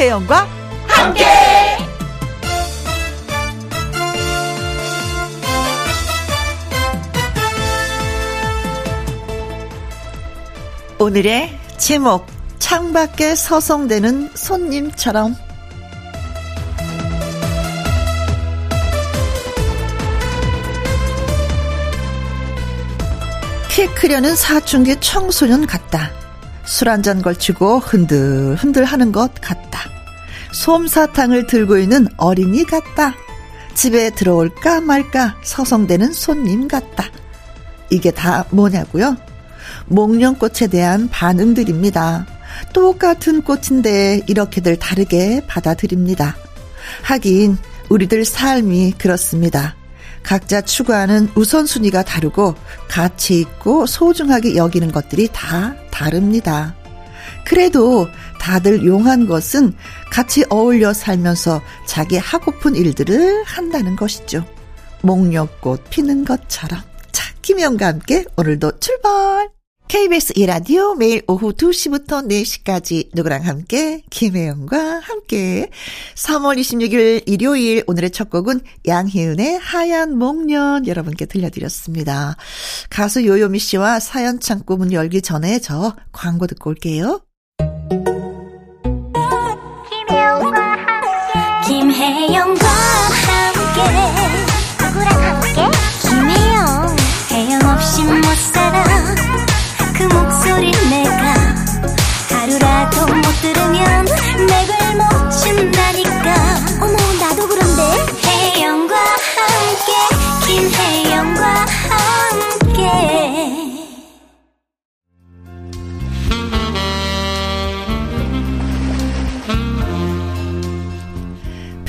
김혜영과 함께. 오늘의 제목 창밖에 서성대는 손님처럼 키 크려는 사춘기 청소년 같다. 술 한 잔 걸치고 흔들 흔들 하는 것 같다. 솜사탕을 들고 있는 어린이 같다. 집에 들어올까 말까 서성대는 손님 같다. 이게 다 뭐냐고요? 목련꽃에 대한 반응들입니다. 똑같은 꽃인데 이렇게들 다르게 받아들입니다. 하긴 우리들 삶이 그렇습니다. 각자 추구하는 우선순위가 다르고 가치 있고 소중하게 여기는 것들이 다 다릅니다. 그래도 다들 용한 것은 같이 어울려 살면서 자기 하고픈 일들을 한다는 것이죠. 목련꽃 피는 것처럼. 자, 김영과 함께 오늘도 출발! KBS 이라디오 매일 오후 2시부터 4시까지 누구랑 함께 김혜영과 함께 3월 26일 일요일 오늘의 첫 곡은 양희은의 하얀 목련 여러분께 들려드렸습니다. 가수 요요미 씨와 사연 창고 문 열기 전에 저 광고 듣고 올게요. 김혜영과 함께 김혜영과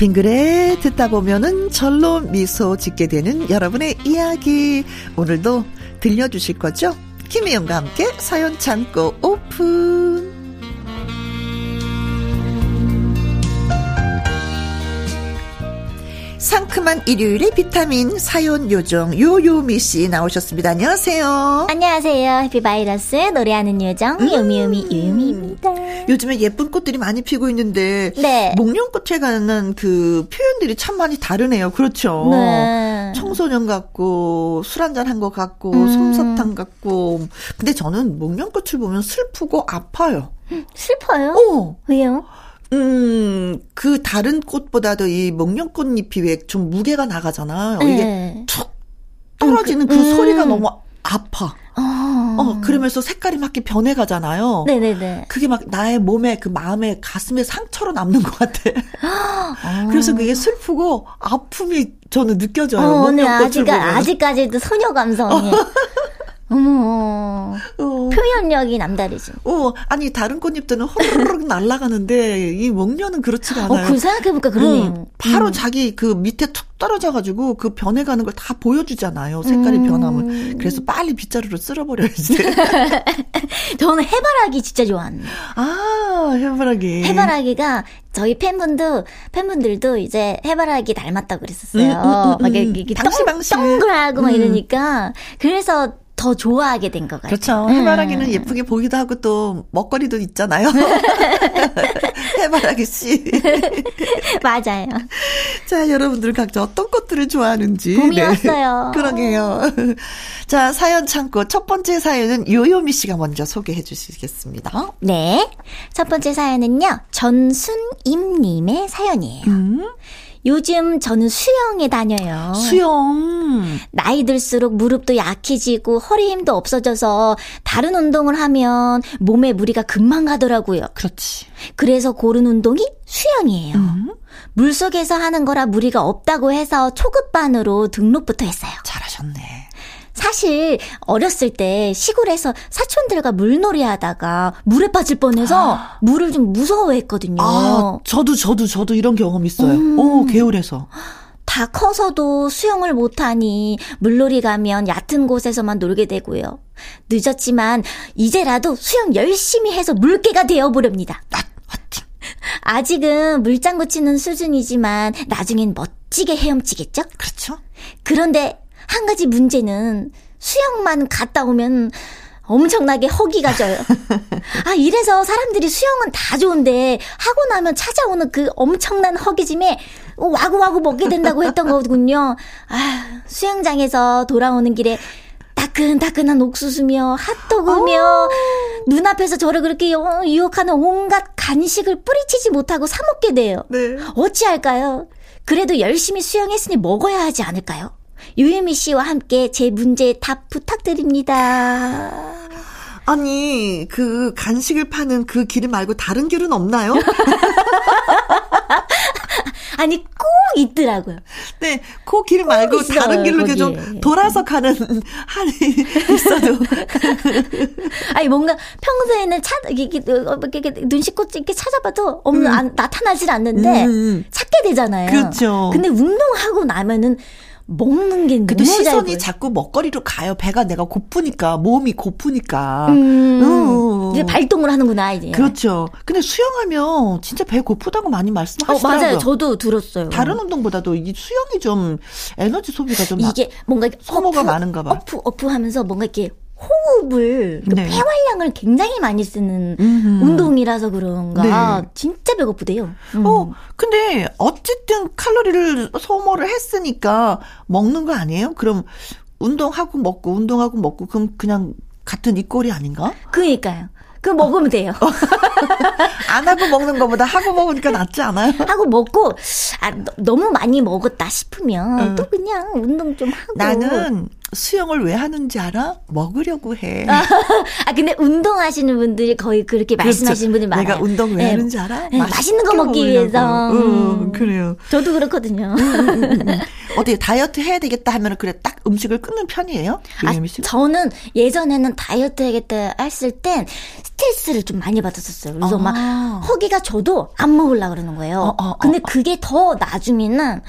빙그레 듣다 보면은 절로 미소 짓게 되는 여러분의 이야기 오늘도 들려주실 거죠? 김혜영과 함께 사연 창고 오픈 상큼한 일요일의 비타민 사연 요정 요요미 씨 나오셨습니다. 안녕하세요. 안녕하세요. 해피바이러스 노래하는 요정 음. 요미요미 요미입니다. 요즘에 예쁜 꽃들이 많이 피고 있는데 네. 목련꽃에 관한 그 표현들이 참 많이 다르네요. 그렇죠. 네. 청소년 같고 술 한잔 한 것 같고 음. 솜사탕 같고 근데 저는 목련꽃을 보면 슬프고 아파요. 슬퍼요? 어. 왜요? 음, 그 다른 꽃보다도 이 목련꽃 잎이 왜 좀 무게가 나가잖아요. 이게 네. 툭 떨어지는 그 음. 소리가 너무 아파. 어. 어, 그러면서 색깔이 막 이렇게 변해가잖아요. 네네네. 그게 막 나의 몸에 그 마음에 가슴에 상처로 남는 것 같아. 어. 그래서 그게 슬프고 아픔이 저는 느껴져요. 어, 오늘 목련꽃을 아직. 아직까지도 소녀 감성이. 어머. 어. 표현력이 남다르지. 어, 아니 다른 꽃잎들은 호로록 날아가는데 이 목련은 그렇지가 어, 않아요. 그 생각해보니까 그러네요. 음, 바로 음. 자기 그 밑에 툭 떨어져가지고 그 변해가는 걸 다 보여주잖아요. 색깔이 음. 변하면. 그래서 빨리 빗자루로 쓸어버려야지. 저는 해바라기 진짜 좋아합니다. 아, 해바라기. 해바라기가 저희 팬분도 팬분들도 이제 해바라기 닮았다고 그랬었어요. 음, 음, 음, 막 음. 이렇게 동- 방실방실. 동글하고 막 음. 이러니까 그래서 더 좋아하게 된 것 같아요. 그렇죠. 음. 해바라기는 예쁘게 보기도 하고 또 먹거리도 있잖아요. 해바라기 씨. 맞아요. 자, 여러분들 각자 어떤 꽃들을 좋아하는지. 봄이 네. 그러게요. 자, 사연 창고 첫 번째 사연은 요요미 씨가 먼저 소개해 주시겠습니다. 네. 첫 번째 사연은요. 전순임 님의 사연이에요. 음? 요즘 저는 수영에 다녀요. 수영. 나이 들수록 무릎도 약해지고 허리 힘도 없어져서 다른 운동을 하면 몸에 무리가 금방 가더라고요. 그렇지. 그래서 고른 운동이 수영이에요. 음? 물속에서 하는 거라 무리가 없다고 해서 초급반으로 등록부터 했어요. 잘하셨네. 사실 어렸을 때 시골에서 사촌들과 물놀이 하다가 물에 빠질 뻔해서 물을 좀 무서워했거든요. 아, 저도, 저도, 저도 이런 경험 있어요. 음. 오, 개울에서. 다 커서도 수영을 못하니 물놀이 가면 얕은 곳에서만 놀게 되고요. 늦었지만 이제라도 수영 열심히 해서 물개가 되어보렵니다. 아. 아직은 물장구 치는 수준이지만 나중엔 멋지게 헤엄치겠죠? 그렇죠? 그런데 한 가지 문제는 수영만 갔다 오면 엄청나게 허기가 져요. 아, 이래서 사람들이 수영은 다 좋은데 하고 나면 찾아오는 그 엄청난 허기짐에 와구와구 먹게 된다고 했던 거군요. 아, 수영장에서 돌아오는 길에 따끈따끈한 옥수수며 핫도그며 어. 눈앞에서 저를 그렇게 유혹하는 온갖 간식을 뿌리치지 못하고 사 먹게 돼요. 네. 어찌할까요? 그래도 열심히 수영했으니 먹어야 하지 않을까요? 유혜미 씨와 함께 제 문제의 답 부탁드립니다. 아니, 그 간식을 파는 그길 말고 다른 길은 없나요? 아니 꼭 있더라고요. 네, 그 길 말고 있어요, 다른 길로 이렇게 좀 돌아서 가는 한이 있어도. 아니 뭔가 평소에는 차 이게 이렇게 눈 씻고 이렇게 찾아봐도 없는 음. 안, 나타나질 않는데 음. 음. 찾게 되잖아요. 그렇죠. 근데 운동하고 나면은 먹는 게 근데 시선이 자꾸 먹거리로 가요. 배가 내가 고프니까 몸이 고프니까. 음, 음. 이제 발동을 하는구나 이제. 그렇죠. 근데 수영하면 진짜 배 고프다고 많이 말씀하시더라고요. 어, 맞아요. 저도 들었어요. 다른 운동보다도 이 수영이 좀 에너지 소비가 좀 이게 뭔가 소모가 어프, 많은가 봐. 어프 어프 하면서 뭔가 이렇게 호흡을 그 네. 폐활량을 굉장히 많이 쓰는 음흠. 운동이라서 그런가 네. 진짜 배고프대요. 음. 어 근데 어쨌든 칼로리를 소모를 했으니까 먹는 거 아니에요? 그럼 운동하고 먹고 운동하고 먹고 그럼 그냥 같은 이 꼴이 아닌가? 그니까요. 그 먹으면 돼요. 안 하고 먹는 것보다 하고 먹으니까 낫지 않아요? 하고 먹고 아 너무 많이 먹었다 싶으면 응. 또 그냥 운동 좀 하고. 나는 수영을 왜 하는지 알아? 먹으려고 해. 아 근데 운동하시는 분들이 거의 그렇게 그렇죠. 말씀하시는 분들 많아요. 내가 운동 왜 네. 하는지 알아? 네, 맛있는 거 먹기 위해서. 음, 그래요. 저도 그렇거든요. 음, 음, 음, 음. 어떻게 다이어트 해야 되겠다 하면 그래 딱 음식을 끊는 편이에요? 아, 저는 예전에는 다이어트 해야겠다 했을 땐 스트레스를 좀 많이 받았었어요. 그래서 아. 막 허기가 저도 안 먹으려 그러는 거예요. 어, 어, 어, 근데 그게 더 나중에는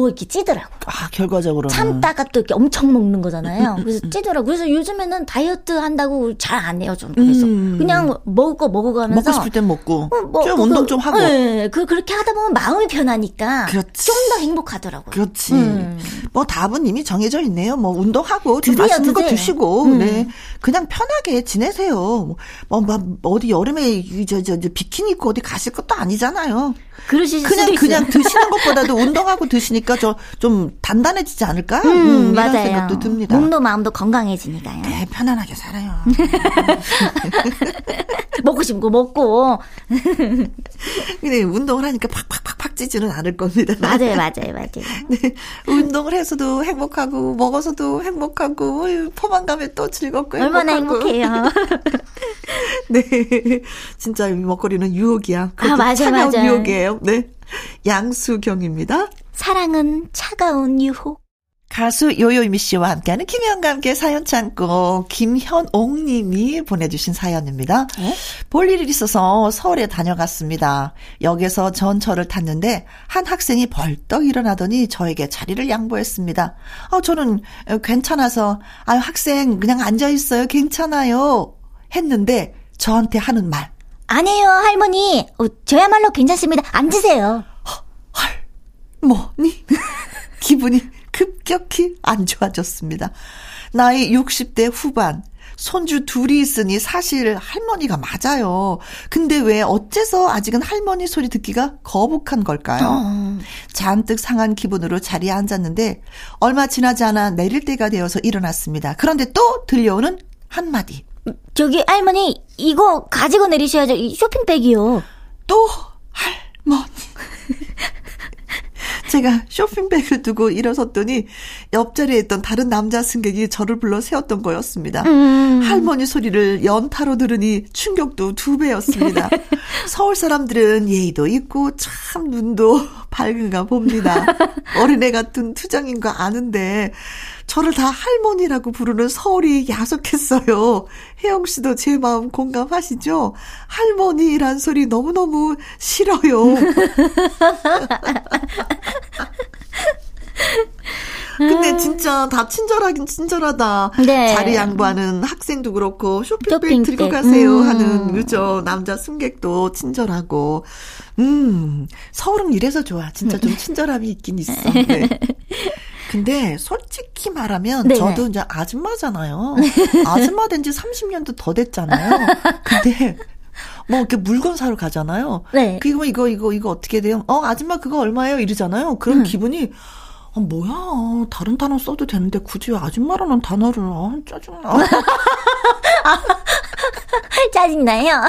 더 이렇게 찌더라고. 아, 결과적으로. 참다가 또 이렇게 엄청 먹는 거잖아요. 그래서 찌더라고. 그래서 요즘에는 다이어트 한다고 잘 안 해요, 좀. 그래서. 음. 그냥 먹을 거 먹어가면서. 먹고 싶을 땐 먹고. 어, 뭐, 좀 그, 운동 좀 하고. 네. 그, 그렇게 하다 보면 마음이 편하니까. 좀더 행복하더라고요. 그렇지. 음. 뭐 답은 이미 정해져 있네요. 뭐 운동하고 좀 맛있는 드세요. 거 드시고. 음. 네. 그냥 편하게 지내세요. 뭐, 뭐, 어디 여름에 저, 저, 저, 비키니 입고 어디 가실 것도 아니잖아요. 그러실 그냥 그냥 드시는 것보다도 운동하고 드시니까 저 좀 단단해지지 않을까? 음, 음 맞아요. 생각도 듭니다. 몸도 마음도 건강해지니까요. 네, 편안하게 살아요. 먹고 싶은 거 먹고. 근데 운동을 하니까 팍팍팍팍 찌지는 않을 겁니다. 맞아요, 맞아요, 맞아요. 네, 운동을 해서도 행복하고 먹어서도 행복하고 포만감에 또 즐겁고 얼마나 행복해요. 네, 진짜 먹거리는 유혹이야. 아 맞아, 맞아. 유혹이에요. 네, 양수경입니다. 사랑은 차가운 유혹. 가수 요요미 씨와 함께하는 김현과 함께 사연 창고 김현옥 님이 보내주신 사연입니다. 네? 볼 일이 있어서 서울에 다녀갔습니다. 역에서 전철을 탔는데 한 학생이 벌떡 일어나더니 저에게 자리를 양보했습니다. 어, 저는 괜찮아서 아 학생 그냥 앉아 있어요. 괜찮아요. 했는데 저한테 하는 말. 아니에요 할머니. 어, 저야말로 괜찮습니다. 앉으세요. 뭐니? 기분이 급격히 안 좋아졌습니다. 나이 60대 후반. 손주 둘이 있으니 사실 할머니가 맞아요. 근데 왜 어째서 아직은 할머니 소리 듣기가 거북한 걸까요? 어. 잔뜩 상한 기분으로 자리에 앉았는데 얼마 지나지 않아 내릴 때가 되어서 일어났습니다. 그런데 또 들려오는 한마디. 저기 할머니 이거 가지고 내리셔야죠. 이 쇼핑백이요. 또 할머니. 제가 쇼핑백을 두고 일어섰더니 옆자리에 있던 다른 남자 승객이 저를 불러 세웠던 거였습니다. 음. 할머니 소리를 연타로 들으니 충격도 두 배였습니다. 서울 사람들은 예의도 있고 참 눈도 밝은가 봅니다. 어린애 같은 투정인 거 아는데 저를 다 할머니라고 부르는 서울이 야속했어요. 혜영 씨도 제 마음 공감하시죠? 할머니란 소리 너무너무 싫어요. 근데 진짜 다 친절하긴 친절하다. 네. 자리 양보하는 학생도 그렇고 쇼핑백 쇼핑 들고 가세요 음. 하는 그죠 남자 승객도 친절하고 음 서울은 이래서 좋아. 진짜 좀 친절함이 있긴 있어. 네. 근데 솔직히 말하면 네 저도 이제 아줌마잖아요. 아줌마 된 지 30년도 더 됐잖아요. 근데 뭐 이렇게 물건 사러 가잖아요. 네. 그거 이거 이거 이거 어떻게 돼요? 어 아줌마 그거 얼마예요? 이러잖아요. 그럼 음. 기분이 아, 뭐야. 다른 단어 써도 되는데 굳이 아줌마라는 단어를, 아, 짜증나. 짜증나요?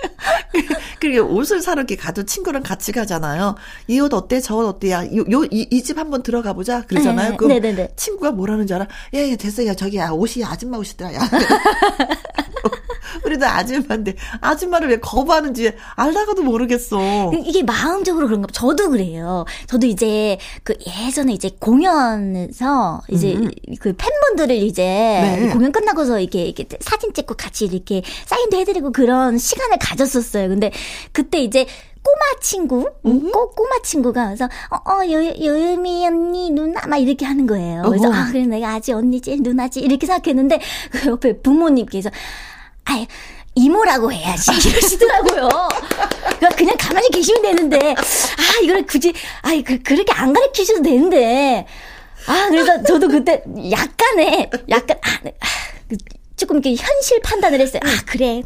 그리고 옷을 사러 이렇게 가도 친구랑 같이 가잖아요. 이 옷 어때? 저 옷 어때야? 요, 요, 이집 한번 들어가 보자. 그러잖아요. 네, 그럼 네네네. 친구가 뭐라는 줄 알아? 야, 야, 됐어. 야, 저기, 야, 옷이 아줌마 옷이더라. 야. 우리도 아줌마인데 아줌마를 왜 거부하는지 알다가도 모르겠어. 이게 마음적으로 그런가 봐. 저도 그래요. 저도 이제 그 예전에 이제 공연에서 이제 음. 그 팬분들을 이제 네. 공연 끝나고서 이렇게, 이렇게 사진 찍고 같이 이렇게 사인도 해드리고 그런 시간을 가졌었어요. 근데 그때 이제 꼬마 친구, 음? 꼬, 꼬마 친구가 와서, 어, 어, 여, 여유미 언니, 누나, 막 이렇게 하는 거예요. 그래서, 어허. 아, 그래, 내가 아직 언니지, 누나지, 이렇게 생각했는데, 그 옆에 부모님께서, 아이, 이모라고 해야지 이러시더라고요. 그러니까 그냥 가만히 계시면 되는데 아 이걸 굳이 아 그, 그렇게 안 가르치셔도 되는데 아 그래서 저도 그때 약간의 약간 아, 네. 아그 조금 이렇게 현실 판단을 했어요. 아, 그래.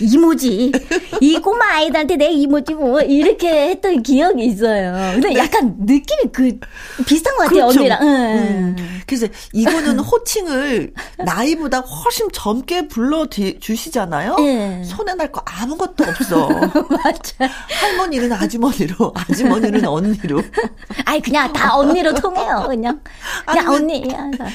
이모지. 이 꼬마 아이들한테 내 이모지 뭐 이렇게 했던 기억이 있어요. 근데 네. 약간 느낌이 그 비슷한 것 같아요, 그렇죠. 언니랑. 응. 음. 그래서 이거는 호칭을 나이보다 훨씬 젊게 불러 주시잖아요. 네. 손에 날 거 아무것도 없어. 맞아. 할머니는 아주머니로, 아주머니는 언니로. 아이 그냥 다 언니로 통해요, 그냥. 그냥 언니.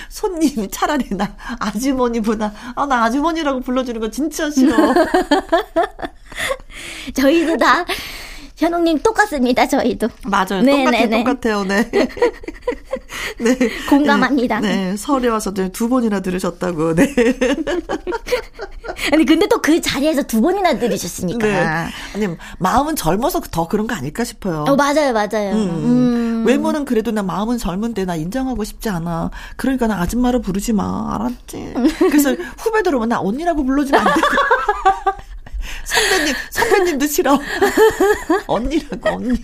손님 차라리 나 아주머니보다 아, 나 아주머니라고 불러주는 거 진짜 싫어. 저희도 다 현웅님 똑같습니다. 저희도 맞아요. 네, 똑같아요. 네, 네. 똑같아요. 네. 네. 공감합니다. 네. 설에 와서 두 번이나 들으셨다고. 네. 아니 근데 또 그 자리에서 두 번이나 들으셨으니까. 네. 아니 마음은 젊어서 더 그런 거 아닐까 싶어요. 어 맞아요, 맞아요. 음. 음. 외모는 그래도 나 마음은 젊은데 나 인정하고 싶지 않아. 그러니까 나 아줌마로 부르지 마. 알았지? 그래서 후배들 오면 나 언니라고 불러주면 안 돼. 선배님, 선배님도 싫어. 언니라고, 언니.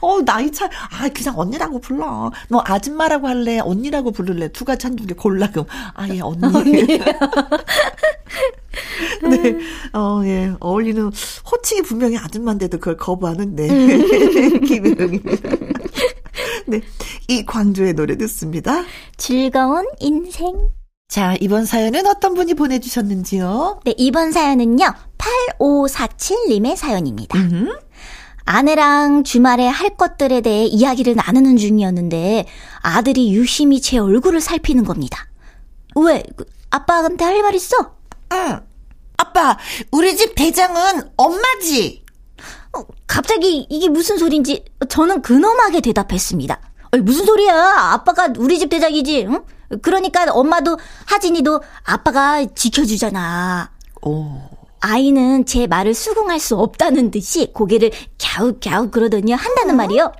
어, 나이 차, 아, 그냥 언니라고 불러. 너 아줌마라고 할래? 언니라고 부를래? 두 가지 한두 개 골라, 그럼. 아, 예, 언니. 언니. 네, 어, 예, 어울리는, 호칭이 분명히 아줌마인데도 그걸 거부하는, 네. 김혜영입니다. 네, 이 광주의 노래 듣습니다. 즐거운 인생. 자, 이번 사연은 어떤 분이 보내주셨는지요? 네, 이번 사연은요, 8547님의 사연입니다. 음흠. 아내랑 주말에 할 것들에 대해 이야기를 나누는 중이었는데, 아들이 유심히 제 얼굴을 살피는 겁니다. 왜? 그, 아빠한테 할 말 있어? 응. 아빠, 우리 집 대장은 엄마지? 어, 갑자기 이게 무슨 소린지 저는 근엄하게 대답했습니다. 아니, 무슨 소리야? 아빠가 우리 집 대장이지, 응? 그러니까 엄마도 하진이도 아빠가 지켜주잖아. 오. 아이는 제 말을 수긍할 수 없다는 듯이 고개를 갸우갸우 그러더니 한다는 어? 말이요.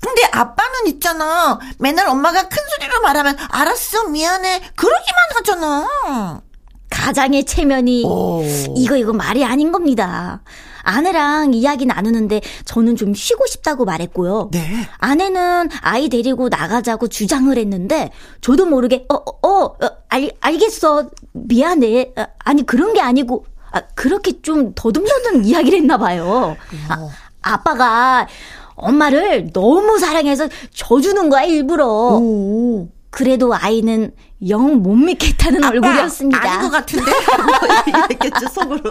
근데 아빠는 있잖아. 맨날 엄마가 큰 소리로 말하면 알았어 미안해 그러기만 하잖아. 가장의 체면이 오. 이거 이거 말이 아닌 겁니다. 아내랑 이야기 나누는데 저는 좀 쉬고 싶다고 말했고요. 네. 아내는 아이 데리고 나가자고 주장을 했는데 저도 모르게 어, 어, 어 알, 알겠어. 미안해. 아, 아니 그런 게 아니고 아, 그렇게 좀 더듬더듬 이야기를 했나 봐요. 아, 아빠가 엄마를 너무 사랑해서 져주는 거야 일부러. 오. 그래도 아이는 영 못 믿겠다는 얼굴이었습니다. 아닌 것 같은데? 이랬겠죠, 속으로.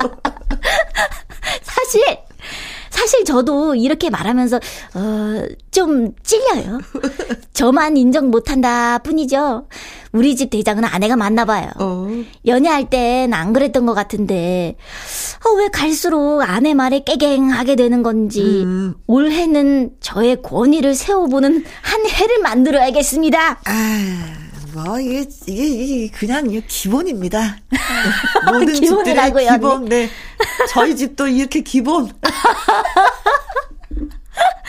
사실, 사실 저도 이렇게 말하면서, 어, 좀 찔려요. 저만 인정 못한다 뿐이죠. 우리 집 대장은 아내가 맞나 봐요. 어. 연애할 땐 안 그랬던 것 같은데, 어, 왜 갈수록 아내 말에 깨갱하게 되는 건지, 음. 올해는 저의 권위를 세워보는 한 해를 만들어야겠습니다. 아. 뭐 이게 이게, 이게 그냥 기본입니다. 모든 집들의 기본. 네. 저희 집도 이렇게 기본.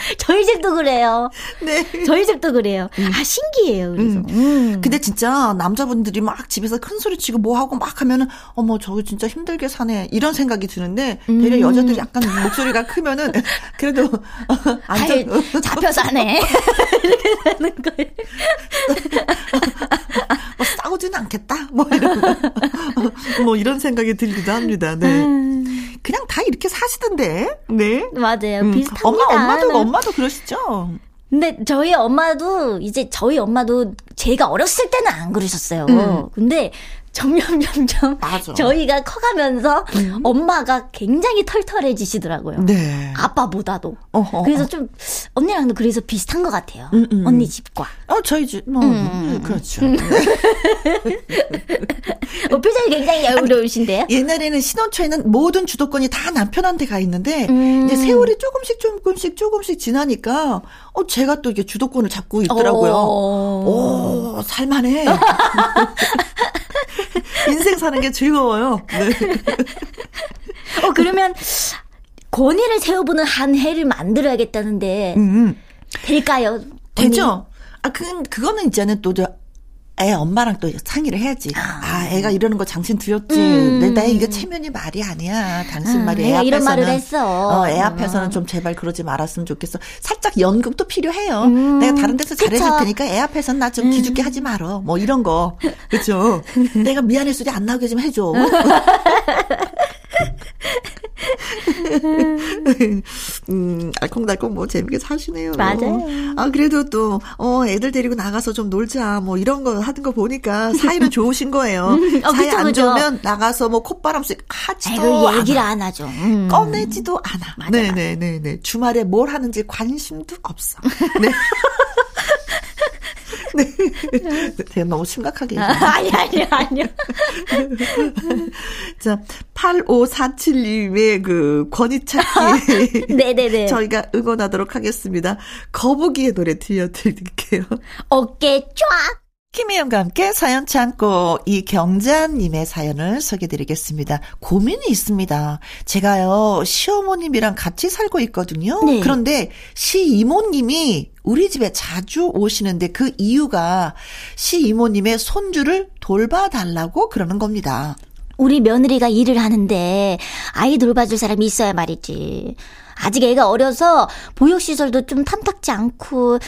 저희 집도 그래요. 네. 저희 집도 그래요. 음. 아, 신기해요. 그래서. 음. 음. 근데 진짜 남자분들이 막 집에서 큰 소리 치고 뭐 하고 막 하면은 어머, 저거 진짜 힘들게 사네. 이런 생각이 드는데 되려 음. 여자들이 약간 목소리가 크면은 그래도 안전 잡혀 사네. 이렇게 되는 거예요. 뭐 싸우지는 않겠다. 뭐 이런 뭐 이런 생각이 들기도 합니다. 네. 음. 그냥 다 이렇게 사시던데. 네. 맞아요. 음. 비슷합니다. 엄마 엄마도 엄마도 그러시죠? 근데 저희 엄마도 이제 저희 엄마도 제가 어렸을 때는 안 그러셨어요. 음. 근데 점점 점점 맞아. 저희가 커가면서 음. 엄마가 굉장히 털털해지시더라고요. 네. 아빠보다도. 어허. 그래서 좀 언니랑도 그래서 비슷한 것 같아요. 음, 음. 언니 집과. 어 저희 집. 뭐, 음. 그렇죠. 음. 어, 표정이 굉장히 여유로우신데요. 옛날에는 신혼초에는 모든 주도권이 다 남편한테 가 있는데 음. 이제 세월이 조금씩 조금씩 조금씩 지나니까 어 제가 또 이게 주도권을 잡고 있더라고요. 오, 오 살만해. 인생 사는 게 즐거워요. 네. 어, 그러면 권위를 세워보는 한 해를 만들어야겠다는데, 음. 될까요? 되죠. 아, 그, 그거는 이제는 또, 애 엄마랑 또 상의를 해야지. 아, 아 애가 이러는 거 당신 들었지. 음. 내, 내 이게 체면이 말이 아니야. 당신 아, 말이 애 앞에서는. 이런 말을 했어. 어, 애 앞에서는 좀 제발 그러지 말았으면 좋겠어. 살짝 연극도 필요해요. 음. 내가 다른 데서 잘해줄 테니까 애 앞에서는 나 좀 기죽게 음. 하지 말어. 뭐 이런 거. 그렇죠. 내가 미안해 소리 안 나오게 좀 해줘. 음, 알콩달콩 뭐 재밌게 사시네요. 맞아요. 아, 그래도 또, 어, 애들 데리고 나가서 좀 놀자. 뭐 이런 거 하는 거 보니까 사이는 좋으신 거예요. 음, 어, 사이 그쵸, 안 그쵸. 좋으면 나가서 뭐 콧바람 쐬 하지도 않아. 얘기를 안 하죠. 음. 꺼내지도 않아. 네네네네. 주말에 뭘 하는지 관심도 없어. 네. 네. 제가 너무 심각하게. 아, 아니, 아니, 아니요. 자, 8547님의 그 권위찾기. 네네네. 저희가 응원하도록 하겠습니다. 거북이의 노래 들려드릴게요. 어깨 쫙! 김희영과 함께 사연 참고 이경자님의 사연을 소개드리겠습니다. 고민이 있습니다. 제가요 시어머님이랑 같이 살고 있거든요. 네. 그런데 시이모님이 우리 집에 자주 오시는데 그 이유가 시이모님의 손주를 돌봐달라고 그러는 겁니다. 우리 며느리가 일을 하는데 아이 돌봐줄 사람이 있어야 말이지. 아직 애가 어려서 보육시설도 좀 탐탁지 않고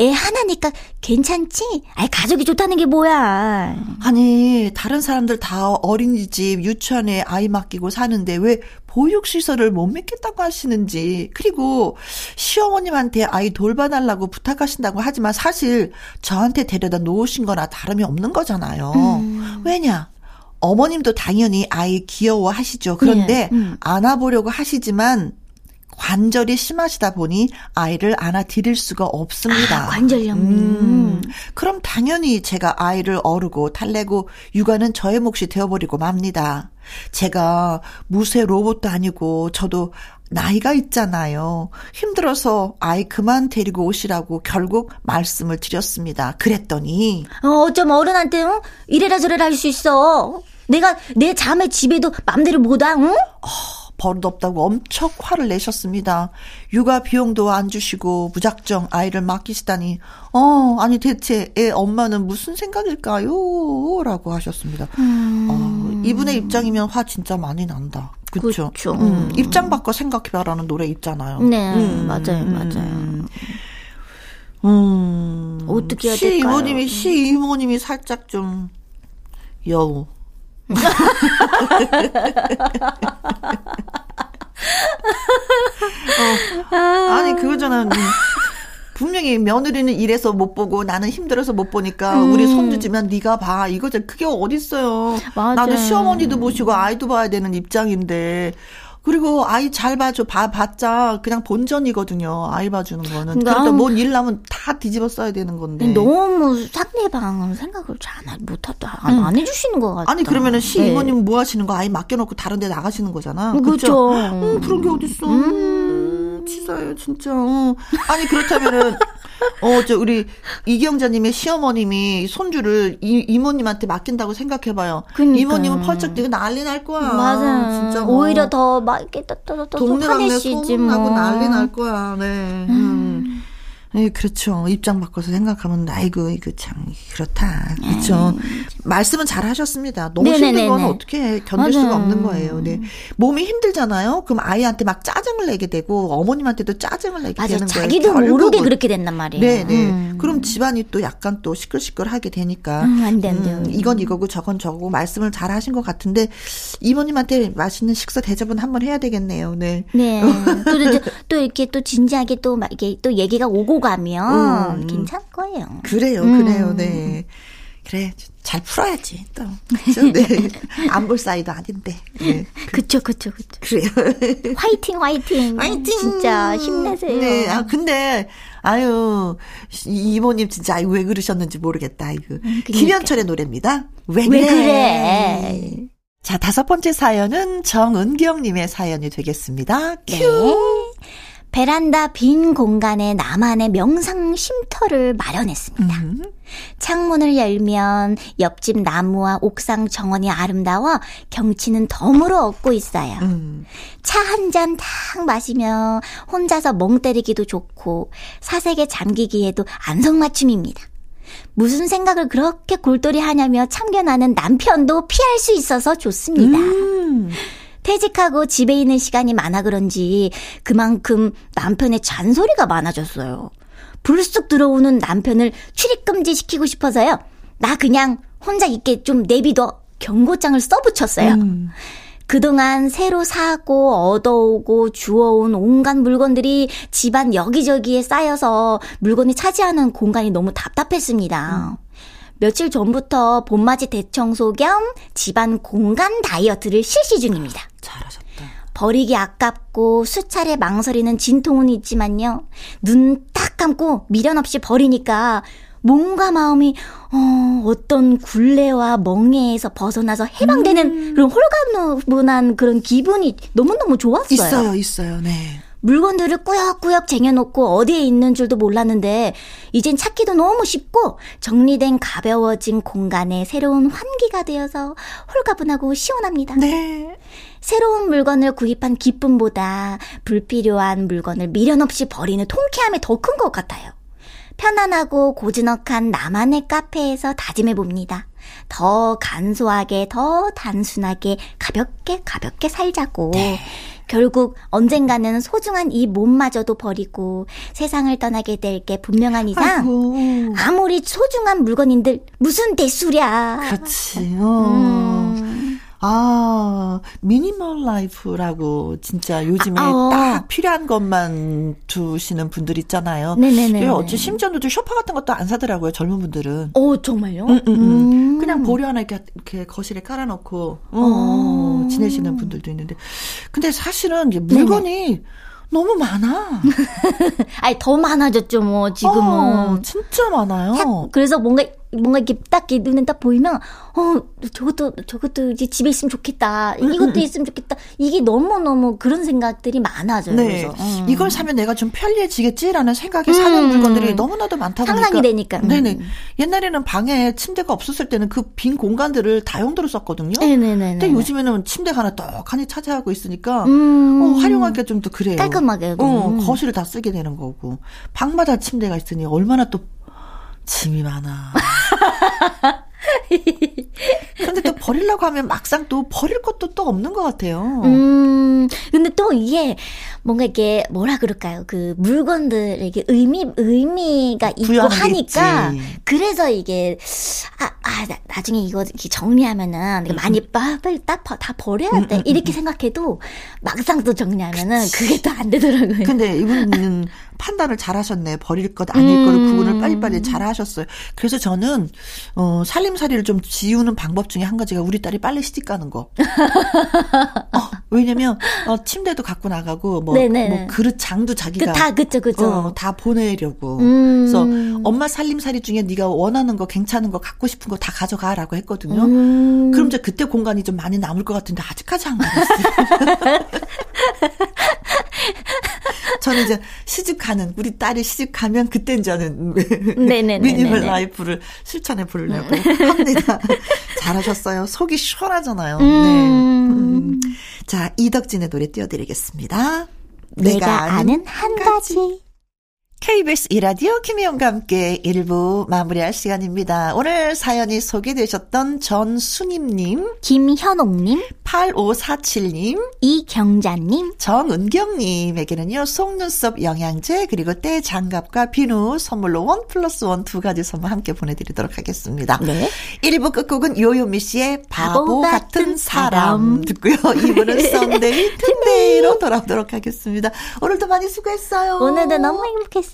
애 하나니까 괜찮지? 아이, 가족이 좋다는 게 뭐야. 아니, 다른 사람들 다 어린이집, 유치원에 아이 맡기고 사는데 왜 보육시설을 못 믿겠다고 하시는지. 그리고 시어머님한테 아이 돌봐달라고 부탁하신다고 하지만 사실 저한테 데려다 놓으신 거나 다름이 없는 거잖아요. 음. 왜냐? 어머님도 당연히 아이 귀여워 하시죠. 그런데 네. 음. 안아보려고 하시지만 관절이 심하시다 보니 아이를 안아 드릴 수가 없습니다. 아, 관절염. 음. 그럼 당연히 제가 아이를 어르고 달래고 육아는 저의 몫이 되어버리고 맙니다. 제가 무쇠 로봇도 아니고 저도 나이가 있잖아요. 힘들어서 아이 그만 데리고 오시라고 결국 말씀을 드렸습니다. 그랬더니 어, 어쩜 어른한테 응? 이래라 저래라 할 수 있어. 내가 내 자매 집에도 맘대로 못 와, 응? 어, 버릇없다고 엄청 화를 내셨습니다. 육아 비용도 안 주시고 무작정 아이를 맡기시다니 어 아니 대체 애 엄마는 무슨 생각일까요? 라고 하셨습니다. 음. 어, 이분의 입장이면 화 진짜 많이 난다. 그렇죠. 음, 입장 바꿔 생각해봐라는 노래 있잖아요. 네, 음, 맞아요, 맞아요. 음, 어떻게 해야 될까요? 시이모님이 시이모님이 살짝 좀 여우 어, 아니 그거잖아. 분명히 며느리는 일해서 못 보고 나는 힘들어서 못 보니까 음. 우리 손주지만 네가 봐 이거죠 그게 어딨어요 나도 시어머니도 모시고 아이도 봐야 되는 입장인데 그리고 아이 잘 봐줘 봐 봤자 그냥 본전이거든요. 아이 봐주는 거는. 그러니까 뭔일 나면 다 뒤집어 써야 되는 건데. 너무 상대방은 생각을 잘 못하다 안, 음. 안 해주시는 것 같아. 아니 그러면은 시이모님 네. 뭐 하시는 거 아이 맡겨놓고 다른 데 나가시는 거잖아. 그렇죠. 음, 그런 게 어딨어. 음. 치사해요 진짜. 어. 아니 그렇다면은 어, 저, 우리 이경자님의 시어머님이 손주를 이, 이모님한테 맡긴다고 생각해봐요. 그러니까. 이모님은 펄쩍 뛰고 난리 날 거야. 맞아. 진짜 뭐. 오히려 더 막 이렇게 동네랑네 소문나고 뭐. 난리 날 거야. 네. 음. 음. 예, 그렇죠. 입장 바꿔서 생각하면 아이고 이거 참 그렇다. 그렇죠. 음. 말씀은 잘 하셨습니다. 너무 네네네네. 힘든 건 어떻게 견딜 맞아. 수가 없는 거예요. 네. 몸이 힘들잖아요. 그럼 아이한테 막 짜증을 내게 되고 어머님한테도 짜증을 내게 맞아. 되는 거예요. 자기도 모르게 그렇게 된단 말이에요. 네, 네. 음. 그럼 집안이 또 약간 또 시끌시끌하게 되니까 음, 안 돼, 안 돼. 음, 이건 이거고 저건 저거고 말씀을 잘 하신 것 같은데 이모님한테 맛있는 식사 대접은 한번 해야 되겠네요. 네. 네. 또, 또 이렇게 또 진지하게 또 막 이게 또 얘기가 오고 가면 음. 괜찮을 거예요. 그래요, 그래요, 음. 네. 그래, 잘 풀어야지, 또. 네. 안 볼 사이도 아닌데. 네. 그쵸, 그쵸, 그쵸. 그래요. 화이팅, 화이팅. 화이팅! 진짜 힘내세요. 네, 아, 근데, 아유, 이모님 진짜 왜 그러셨는지 모르겠다, 이거. 그러니까. 김현철의 노래입니다. 왜, 왜 그래? 그래? 자, 다섯 번째 사연은 정은경님의 사연이 되겠습니다. 네. 큐! 베란다 빈 공간에 나만의 명상 쉼터를 마련했습니다. 음. 창문을 열면 옆집 나무와 옥상 정원이 아름다워 경치는 덤으로 얻고 있어요. 음. 차한 잔탁 마시며 혼자서 멍 때리기도 좋고 사색에 잠기기에도 안성맞춤입니다. 무슨 생각을 그렇게 골똘히 하냐며 참견하는 남편도 피할 수 있어서 좋습니다. 음. 퇴직하고 집에 있는 시간이 많아 그런지 그만큼 남편의 잔소리가 많아졌어요. 불쑥 들어오는 남편을 출입금지 시키고 싶어서요. 나 그냥 혼자 있게 좀 내비둬 경고장을 써붙였어요. 음. 그동안 새로 사고 얻어오고 주워온 온갖 물건들이 집안 여기저기에 쌓여서 물건이 차지하는 공간이 너무 답답했습니다. 음. 며칠 전부터 봄맞이 대청소 겸 집안 공간 다이어트를 실시 중입니다. 잘하셨다. 버리기 아깝고 수차례 망설이는 진통은 있지만요. 눈 딱 감고 미련 없이 버리니까 몸과 마음이 어, 어떤 굴레와 멍해에서 벗어나서 해방되는 음. 그런 홀가분한 그런 기분이 너무너무 좋았어요. 있어요, 있어요. 네. 물건들을 꾸역꾸역 쟁여놓고 어디에 있는 줄도 몰랐는데 이젠 찾기도 너무 쉽고 정리된 가벼워진 공간에 새로운 환기가 되어서 홀가분하고 시원합니다. 네. 새로운 물건을 구입한 기쁨보다 불필요한 물건을 미련 없이 버리는 통쾌함이 더 큰 것 같아요. 편안하고 고즈넉한 나만의 카페에서 다짐해 봅니다. 더 간소하게, 더 단순하게, 가볍게, 가볍게 살자고. 네. 결국 언젠가는 소중한 이 몸마저도 버리고 세상을 떠나게 될 게 분명한 이상 아이고. 아무리 소중한 물건인들 무슨 대수랴. 그렇지. 어. 음. 아, minimal life라고 진짜 요즘에 아, 어. 딱 필요한 것만 두시는 분들 있잖아요. 네네네. 어째 심지어도 쇼파 같은 것도 안 사더라고요, 젊은 분들은. 어, 정말요? 음, 음, 음. 음. 그냥 보료 하나 이렇게, 이렇게 거실에 깔아놓고, 어, 어. 지내시는 분들도 있는데. 근데 사실은 이제 물건이 네네. 너무 많아. 아니, 더 많아졌죠, 뭐, 지금은. 어, 진짜 많아요. 그래서 뭔가 뭔가 이렇게 딱 눈에 딱 보이면 어 저것도 저것도 이제 집에 있으면 좋겠다 음, 이것도 음. 있으면 좋겠다 이게 너무 너무 그런 생각들이 많아져요. 네. 그래서 음. 이걸 사면 내가 좀 편리해지겠지라는 생각에 음. 사는 물건들이 너무나도 많다 보니까 상상이 되니까. 네네. 옛날에는 방에 침대가 없었을 때는 그 빈 공간들을 다용도로 썼거든요. 네네네. 근데 요즘에는 침대가 하나 떡하니 차지하고 있으니까 음. 어, 활용하기가 좀 더 그래요. 깔끔하게. 어, 거실을 다 쓰게 되는 거고 방마다 침대가 있으니 얼마나 또 짐이 많아. 哈哈哈哈嘿嘿嘿嘿 근데 또 버리려고 하면 막상 또 버릴 것도 또 없는 것 같아요. 음, 근데 또 이게 뭔가 이게 뭐라 그럴까요? 그 물건들에게 의미, 의미가 있고 하니까. 그래서 이게, 아, 아, 나, 나중에 이거 이렇게 정리하면은 음. 많이 빠, 빨리 딱다 버려야 돼. 음, 음, 이렇게 음. 생각해도 막상 또 정리하면은 그치. 그게 또 안 되더라고요. 근데 이분은 판단을 잘 하셨네. 버릴 것 아닐 음. 거를 구분을 빨리빨리 잘 하셨어요. 그래서 저는, 어, 살림살이를 좀 지 우는 방법 중에 한 가지가 우리 딸이 빨래 시집 가는 거. 어, 왜냐면, 어, 침대도 갖고 나가고, 뭐, 뭐 그릇 장도 자기가. 그, 다, 그쵸, 그쵸. 어, 다 보내려고. 음. 그래서 엄마 살림살이 중에 네가 원하는 거, 괜찮은 거, 갖고 싶은 거 다 가져가라고 했거든요. 음. 그럼 이제 그때 공간이 좀 많이 남을 것 같은데 아직까지 안 가봤어요. 저는 이제 시집 가는 우리 딸이 시집 가면 그때 저는 minimal life를 실천해 보려고 합니다. 잘하셨어요. 속이 시원하잖아요. 음. 네. 음. 자 이덕진의 노래 띄워드리겠습니다. 내가, 내가 아는 한 가지. 가지. KBS 2라디오 김혜영과 함께 1부 마무리할 시간입니다. 오늘 사연이 소개되셨던 전순임님, 김현옥님, 8547님, 이경자님, 정은경님에게는요, 속눈썹 영양제, 그리고 때 장갑과 비누 선물로 one plus one 두 가지 선물 함께 보내드리도록 하겠습니다. 네. 1부 끝곡은 요요미 씨의 바보, 바보 같은, 사람. 사람 듣고요. 2부는 Sunday tune day로 돌아오도록 하겠습니다. 오늘도 많이 수고했어요. 오늘도 너무 행복했습니다.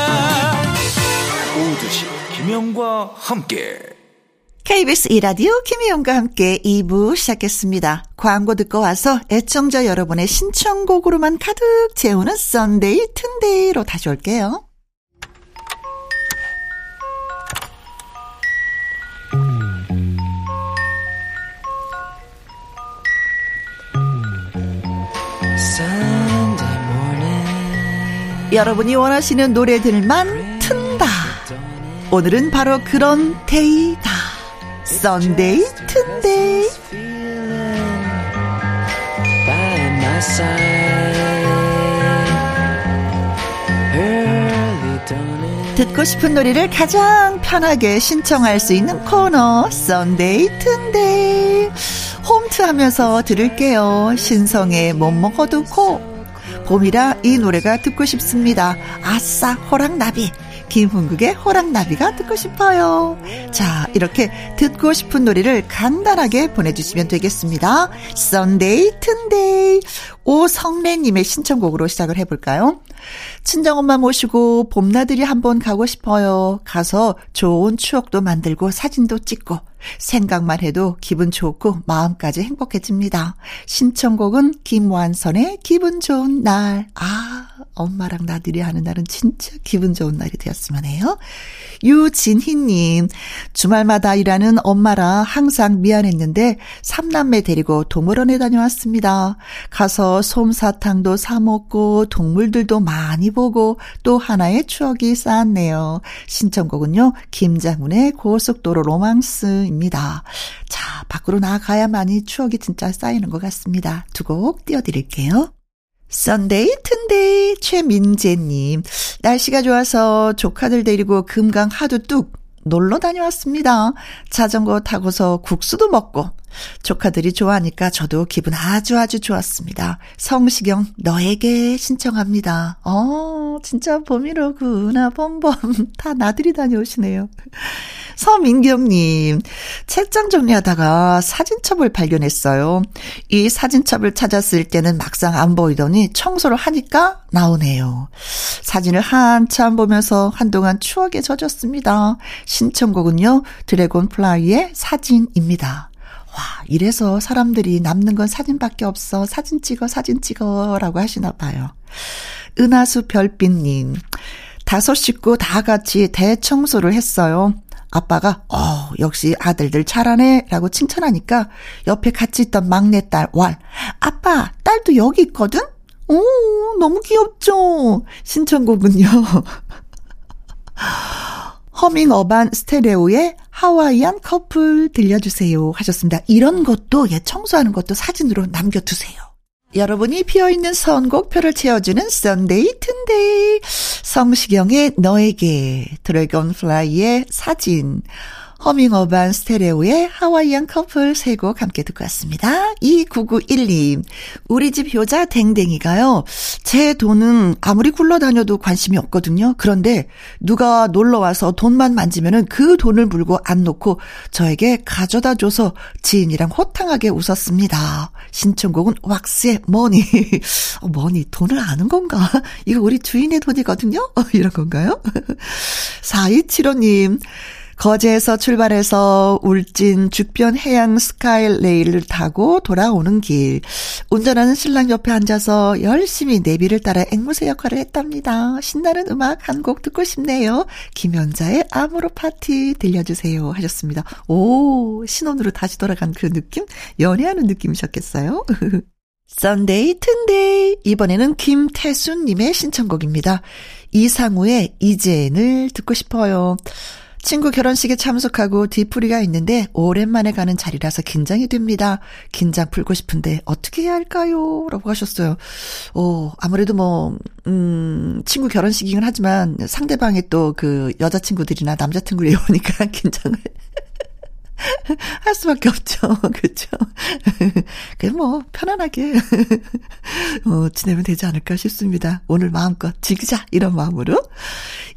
오후 두 시 김혜영과 함께 KBS 이라디오 김혜영과 함께 2부 시작했습니다. 광고 듣고 와서 애청자 여러분의 신청곡으로만 가득 채우는 Sunday 튼day로 다시 올게요. 여러분이 원하시는 노래들만 오늘은 바로 그런 day다. Sunday 튼day. 듣고 싶은 노래를 가장 편하게 신청할 수 있는 코너 Sunday 튼day 홈트 하면서 들을게요. 신성의 못 먹어도 고. 봄이라 이 노래가 듣고 싶습니다. 아싸 호랑나비 김흥국의 호랑나비가 듣고 싶어요. 자, 이렇게 듣고 싶은 노래를 간단하게 보내주시면 되겠습니다. Sunday 튼day 오성래님의 신청곡으로 시작을 해볼까요? 친정엄마 모시고 봄나들이 한번 가고 싶어요. 가서 좋은 추억도 만들고 사진도 찍고 생각만 해도 기분 좋고 마음까지 행복해집니다. 신청곡은 김완선의 기분 좋은 날. 아, 엄마랑 나들이 하는 날은 진짜 기분 좋은 날이 되었으면 해요. 유진희님, 주말마다 일하는 엄마라 항상 미안했는데 삼남매 데리고 동물원에 다녀왔습니다. 가서 솜사탕도 사먹고 동물들도 많이 보고 또 하나의 추억이 쌓았네요. 신청곡은요, 김장훈의 고속도로 로망스입니다. 자, 밖으로 나가야만이 추억이 진짜 쌓이는 것 같습니다. 두 곡 띄워드릴게요. Sunday 튼day 최민재님 날씨가 좋아서 조카들 데리고 금강 하구둑 놀러 다녀왔습니다. 자전거 타고서 국수도 먹고 조카들이 좋아하니까 저도 기분 아주 아주 좋았습니다. 성시경 너에게 신청합니다. 어 진짜 봄이로구나 봄봄 다 나들이 다녀오시네요. 서민경님, 책장 정리하다가 사진첩을 발견했어요. 이 사진첩을 찾았을 때는 막상 안 보이더니 청소를 하니까 나오네요. 사진을 한참 보면서 한동안 추억에 젖었습니다. 신청곡은요, 드래곤 플라이의 사진입니다. 와, 이래서 사람들이 남는 건 사진밖에 없어. 사진 찍어, 사진 찍어. 라고 하시나 봐요. 은하수 별빛님. 다섯 식구 다 같이 대청소를 했어요. 아빠가 어 역시 아들들 잘하네 라고 칭찬하니까 옆에 같이 있던 막내딸 왈 아빠 딸도 여기 있거든? 오 너무 귀엽죠? 신청곡은요. 허밍 어반 스테레오의 하와이안 커플 들려주세요 하셨습니다. 이런 것도 예 청소하는 것도 사진으로 남겨두세요. 여러분이 비어있는 선곡표를 채워주는 Sunday 튼day 성시경의 너에게 드래곤 플라이의 사진 허밍어반 스테레오의 Hawaiian Couple 세 곡 함께 듣고 왔습니다. 2991님, 우리 집 효자 댕댕이가요, 제 돈은 아무리 굴러다녀도 관심이 없거든요. 그런데 누가 놀러와서 돈만 만지면은 그 돈을 물고 안 놓고 저에게 가져다 줘서 지인이랑 호탕하게 웃었습니다. 신청곡은 왁스의 Money. 어, money, 돈을 아는 건가? 이거 우리 주인의 돈이거든요? 어, 이런 건가요? 4275님, 거제에서 출발해서 울진 죽변 해양 스카이레일을 타고 돌아오는 길. 운전하는 신랑 옆에 앉아서 열심히 내비를 따라 앵무새 역할을 했답니다. 신나는 음악 한 곡 듣고 싶네요. 김연자의 아모르 파티 들려주세요. 하셨습니다. 오, 신혼으로 다시 돌아간 그 느낌? 연애하는 느낌이셨겠어요? Sunday 튼day 이번에는 김태순님의 신청곡입니다. 이상우의 이젠을 듣고 싶어요. 친구 결혼식에 참석하고 뒤풀이가 있는데 오랜만에 가는 자리라서 긴장이 됩니다. 긴장 풀고 싶은데 어떻게 해야 할까요? 라고 하셨어요. 어, 아무래도 뭐, 음, 친구 결혼식이긴 하지만 상대방의 또 그 여자친구들이나 남자친구들이 오니까 긴장을 할 수밖에 없죠. 그렇죠. 그냥 뭐 편안하게 어, 지내면 되지 않을까 싶습니다. 오늘 마음껏 즐기자 이런 마음으로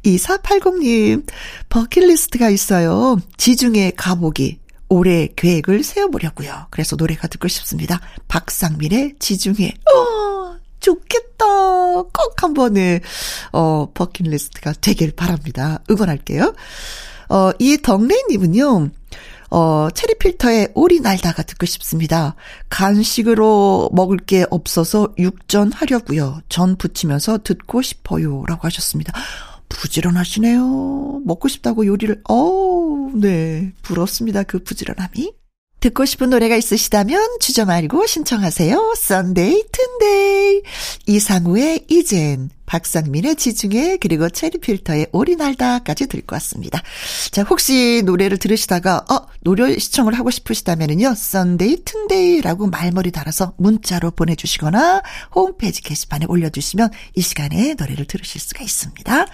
2480님 버킷리스트가 있어요. 지중해 가보기 올해 계획을 세워보려고요. 그래서 노래가 듣고 싶습니다. 박상민의 지중해. 어, 좋겠다. 꼭 한번에 어 버킷리스트가 되길 바랍니다. 응원할게요. 어, 이 덕래님은요. 어, 체리 필터의 오리 날다가 듣고 싶습니다. 간식으로 먹을 게 없어서 육전 하려고요. 전 부치면서 듣고 싶어요. 라고 하셨습니다. 부지런하시네요. 먹고 싶다고 요리를, 어우, 네. 부럽습니다. 그 부지런함이. 듣고 싶은 노래가 있으시다면 주저 말고 신청하세요. Sunday 튼day 이상우의 이젠 박상민의 지중해 그리고 체리필터의 오리날다까지 듣고 왔습니다. 자 혹시 노래를 들으시다가 어 노래 신청을 하고 싶으시다면은요 Sunday 튼day라고 말머리 달아서 문자로 보내주시거나 홈페이지 게시판에 올려주시면 이 시간에 노래를 들으실 수가 있습니다.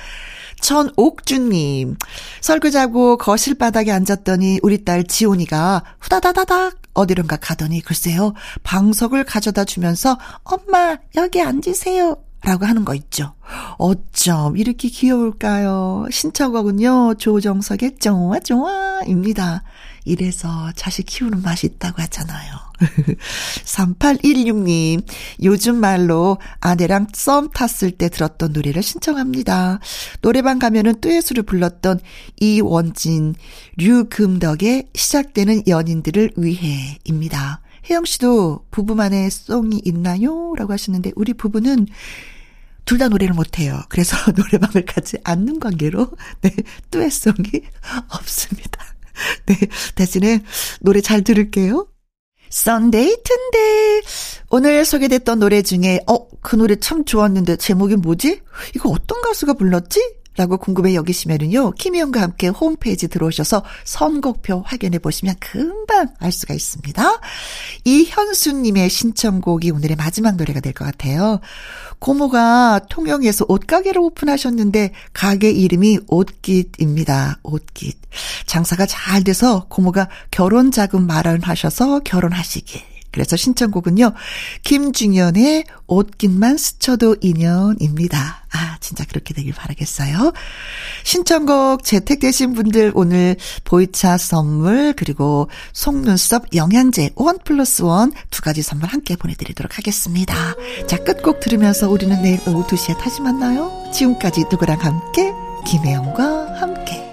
전옥주님, 설거지하고 거실 바닥에 앉았더니 우리 딸 지온이가 후다다다닥 어디론가 가더니 글쎄요, 방석을 가져다 주면서 엄마, 여기 앉으세요. 라고 하는 거 있죠. 어쩜 이렇게 귀여울까요? 신청곡은요, 조정석의 좋아, 좋아, 입니다. 이래서 자식 키우는 맛이 있다고 하잖아요. 3816님, 요즘 말로 아내랑 썸 탔을 때 들었던 노래를 신청합니다. 노래방 가면은 듀엣으로 불렀던 이원진, 류금덕의 시작되는 연인들을 위해입니다. 혜영 씨도 부부만의 송이 있나요? 라고 하시는데, 우리 부부는 둘 다 노래를 못해요. 그래서 노래방을 가지 않는 관계로, 네, 듀엣송이 없습니다. 네, 대신에 노래 잘 들을게요. Sunday 튼day 오늘 소개됐던 노래 중에 어 그 노래 참 좋았는데 제목이 뭐지? 이거 어떤 가수가 불렀지? 라고 궁금해 여기시면은요, 김혜영과 함께 홈페이지 들어오셔서 선곡표 확인해 보시면 금방 알 수가 있습니다. 이현수님의 신청곡이 오늘의 마지막 노래가 될 것 같아요. 고모가 통영에서 옷가게를 오픈하셨는데, 가게 이름이 옷깃입니다. 옷깃. 장사가 잘 돼서 고모가 결혼 자금 마련하셔서 결혼하시길. 그래서 신청곡은요, 김중현의 옷깃만 스쳐도 인연입니다. 아, 진짜 그렇게 되길 바라겠어요. 신청곡 채택되신 분들 오늘 보이차 선물, 그리고 속눈썹 영양제 원 플러스 원 두 가지 선물 함께 보내드리도록 하겠습니다. 자, 끝곡 들으면서 우리는 내일 오후 2시에 다시 만나요. 지금까지 누구랑 함께, 김혜영과 함께.